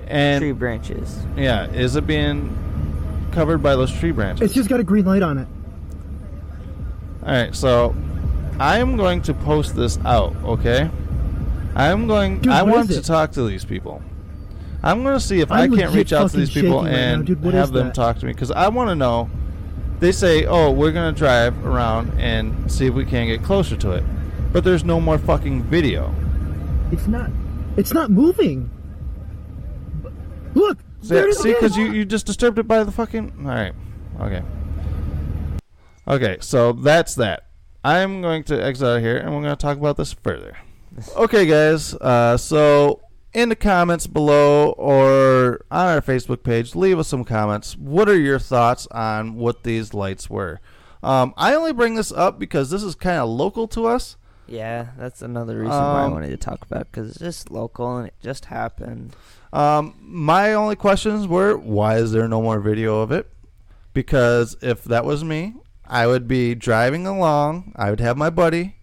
and Tree branches. yeah, is it being covered by those tree branches? It's just got a green light on it. All right, so I am going to post this out. Okay, I'm going. Dude, I want to talk to these people. I'm going to see if I'm I can't reach out to these people right and dude. Have them that? talk to me because I want to know. They say, "Oh, we're going to drive around and see if we can get closer to it," but there's no more fucking video. It's not. It's not moving. Look, See, because you, you just disturbed it by the fucking. All right. Okay. Okay, so that's that. I'm going to exit out here and we're going to talk about this further. Okay, guys. Uh, so in the comments below or on our Facebook page, leave us some comments. What are your thoughts on what these lights were? Um, I only bring this up because this is kind of local to us. Yeah, that's another reason why I Um, wanted to talk about because it's just local and it just happened. Um, my only questions were why is there no more video of it? Because if that was me, I would be driving along. I would have my buddy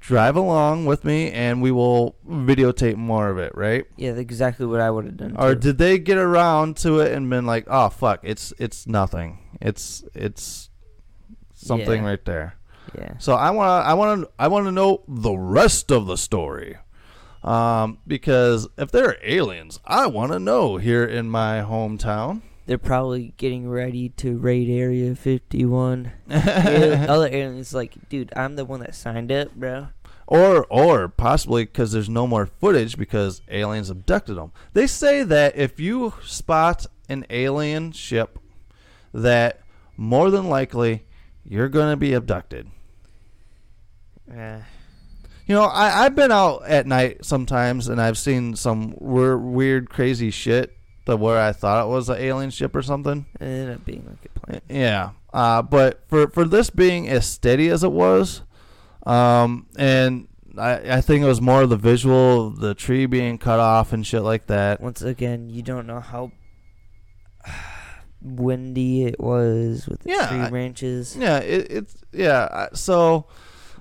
drive along with me, and we will videotape more of it, right? Yeah, exactly what I would have done. Or too. did they get around to it and been like, "Oh fuck, it's it's nothing. It's it's something Yeah. right there." Yeah. So I want to I want to I want to know the rest of the story. Um, because if they're aliens, I want to know here in my hometown. They're probably getting ready to raid Area 51. Yeah, Other aliens like, dude, I'm the one that signed up, bro. Or, or possibly because there's no more footage because aliens abducted them. They say that if you spot an alien ship, that more than likely you're going to be abducted. Yeah. You know, I, I've been out at night sometimes and I've seen some weird, weird crazy shit to where I thought it was an alien ship or something. It ended up being like a plane. Yeah. Uh, but for, for this being as steady as it was, um, and I, I think it was more of the visual the tree being cut off and shit like that. Once again, you don't know how windy it was with the Yeah, tree branches. Yeah, it, it's yeah. So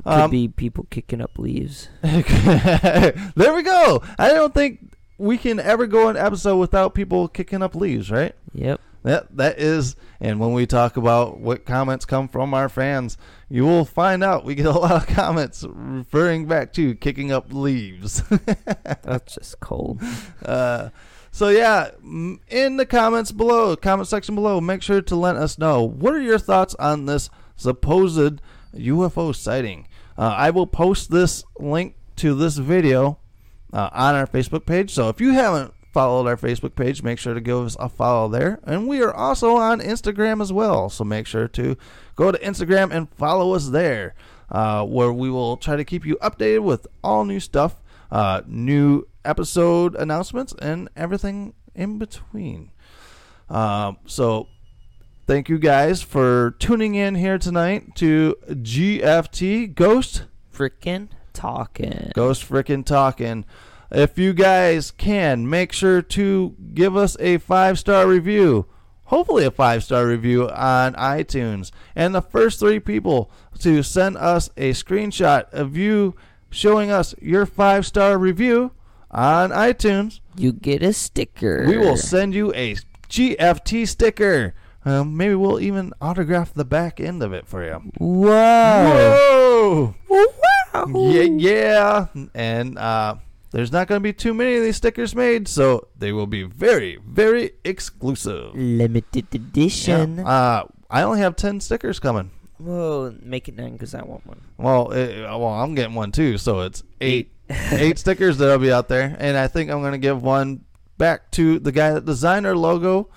Could um, be people kicking up leaves. there we go. I don't think we can ever go an episode without people kicking up leaves, right? Yep. That that is, and when we talk about what comments come from our fans, you will find out we get a lot of comments referring back to kicking up leaves. That's just cold. Uh, so yeah, in the comments below, comment section below, make sure to let us know what are your thoughts on this supposed UFO sighting. Uh, I will post this link to this video uh, on our Facebook page. So if you haven't followed our Facebook page, make sure to give us a follow there. And we are also on Instagram as well. So make sure to go to Instagram and follow us there. uh, where we will try to keep you updated with all new stuff, uh, new episode announcements, and everything in between. Um, so thank you guys for tuning in here tonight to GFT Ghost Frickin' talking. Ghost frickin' talking. If you guys can, make sure to give us a five star review. Hopefully, a five star review on iTunes. And the first three people to send us a screenshot of you showing us your five star review on iTunes, You get a sticker. we will send you a GFT sticker. Um, maybe we'll even autograph the back end of it for you. Wow. Whoa! Yeah, yeah. And uh, there's not going to be too many of these stickers made, so they will be very, very exclusive. Limited edition. Yeah. Uh, I only have 10 stickers coming. Whoa, make it nine because I want one. Well, it, well, I'm getting one too, so it's eight eight stickers that'll be out there, and I think I'm going to give one back to the guy that designed our logo,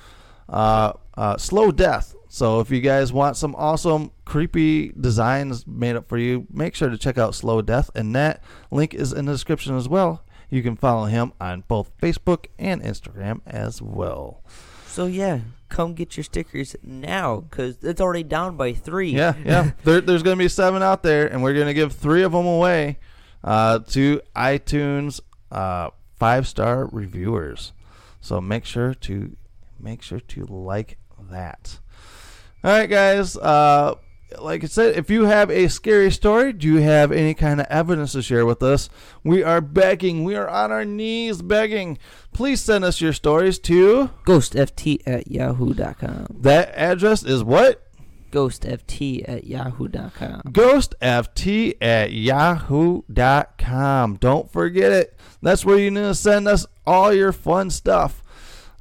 uh, uh, Slow Death. So if you guys want some awesome, creepy designs made up for you, make sure to check out Slow Death, and that link is in the description as well. You can follow him on both Facebook and Instagram as well. So yeah, come get your stickers now because it's already down by three. Yeah, yeah. there, there's going to be seven out there, and we're going to give three of them away uh, to iTunes uh, five star reviewers. So make sure to make sure to like that. All right, guys. Uh, like I said, if you have a scary story, do you have any kind of evidence to share with us? We are begging. We are on our knees begging. Please send us your stories to ghostft at yahoo.com. that address is what? Ghostft at yahoo.com. ghostft at yahoo.com. Don't forget it. That's where you need to send us all your fun stuff.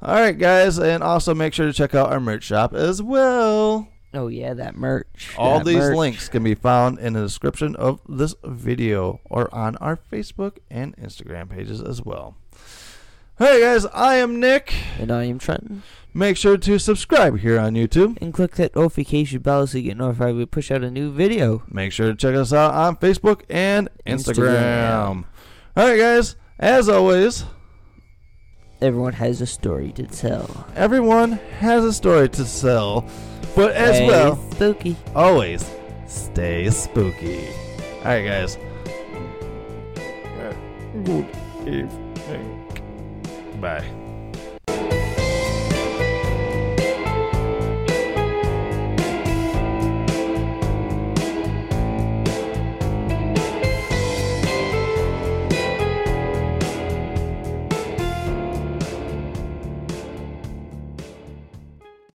All right, guys, and also make sure to check out our merch shop as well. Oh yeah, that merch. All that these merch. links can be found in the description of this video or on our Facebook and Instagram pages as well. Hey guys, I am Nick. And I am Trenton. Make sure to subscribe here on YouTube. And click that notification bell so you get notified when we push out a new video. Make sure to check us out on Facebook and Instagram. Instagram. All right, guys, as always, Everyone has a story to tell. everyone has a story to tell, but as Stay well, spooky. always stay spooky. All right, guys. Good evening. Bye.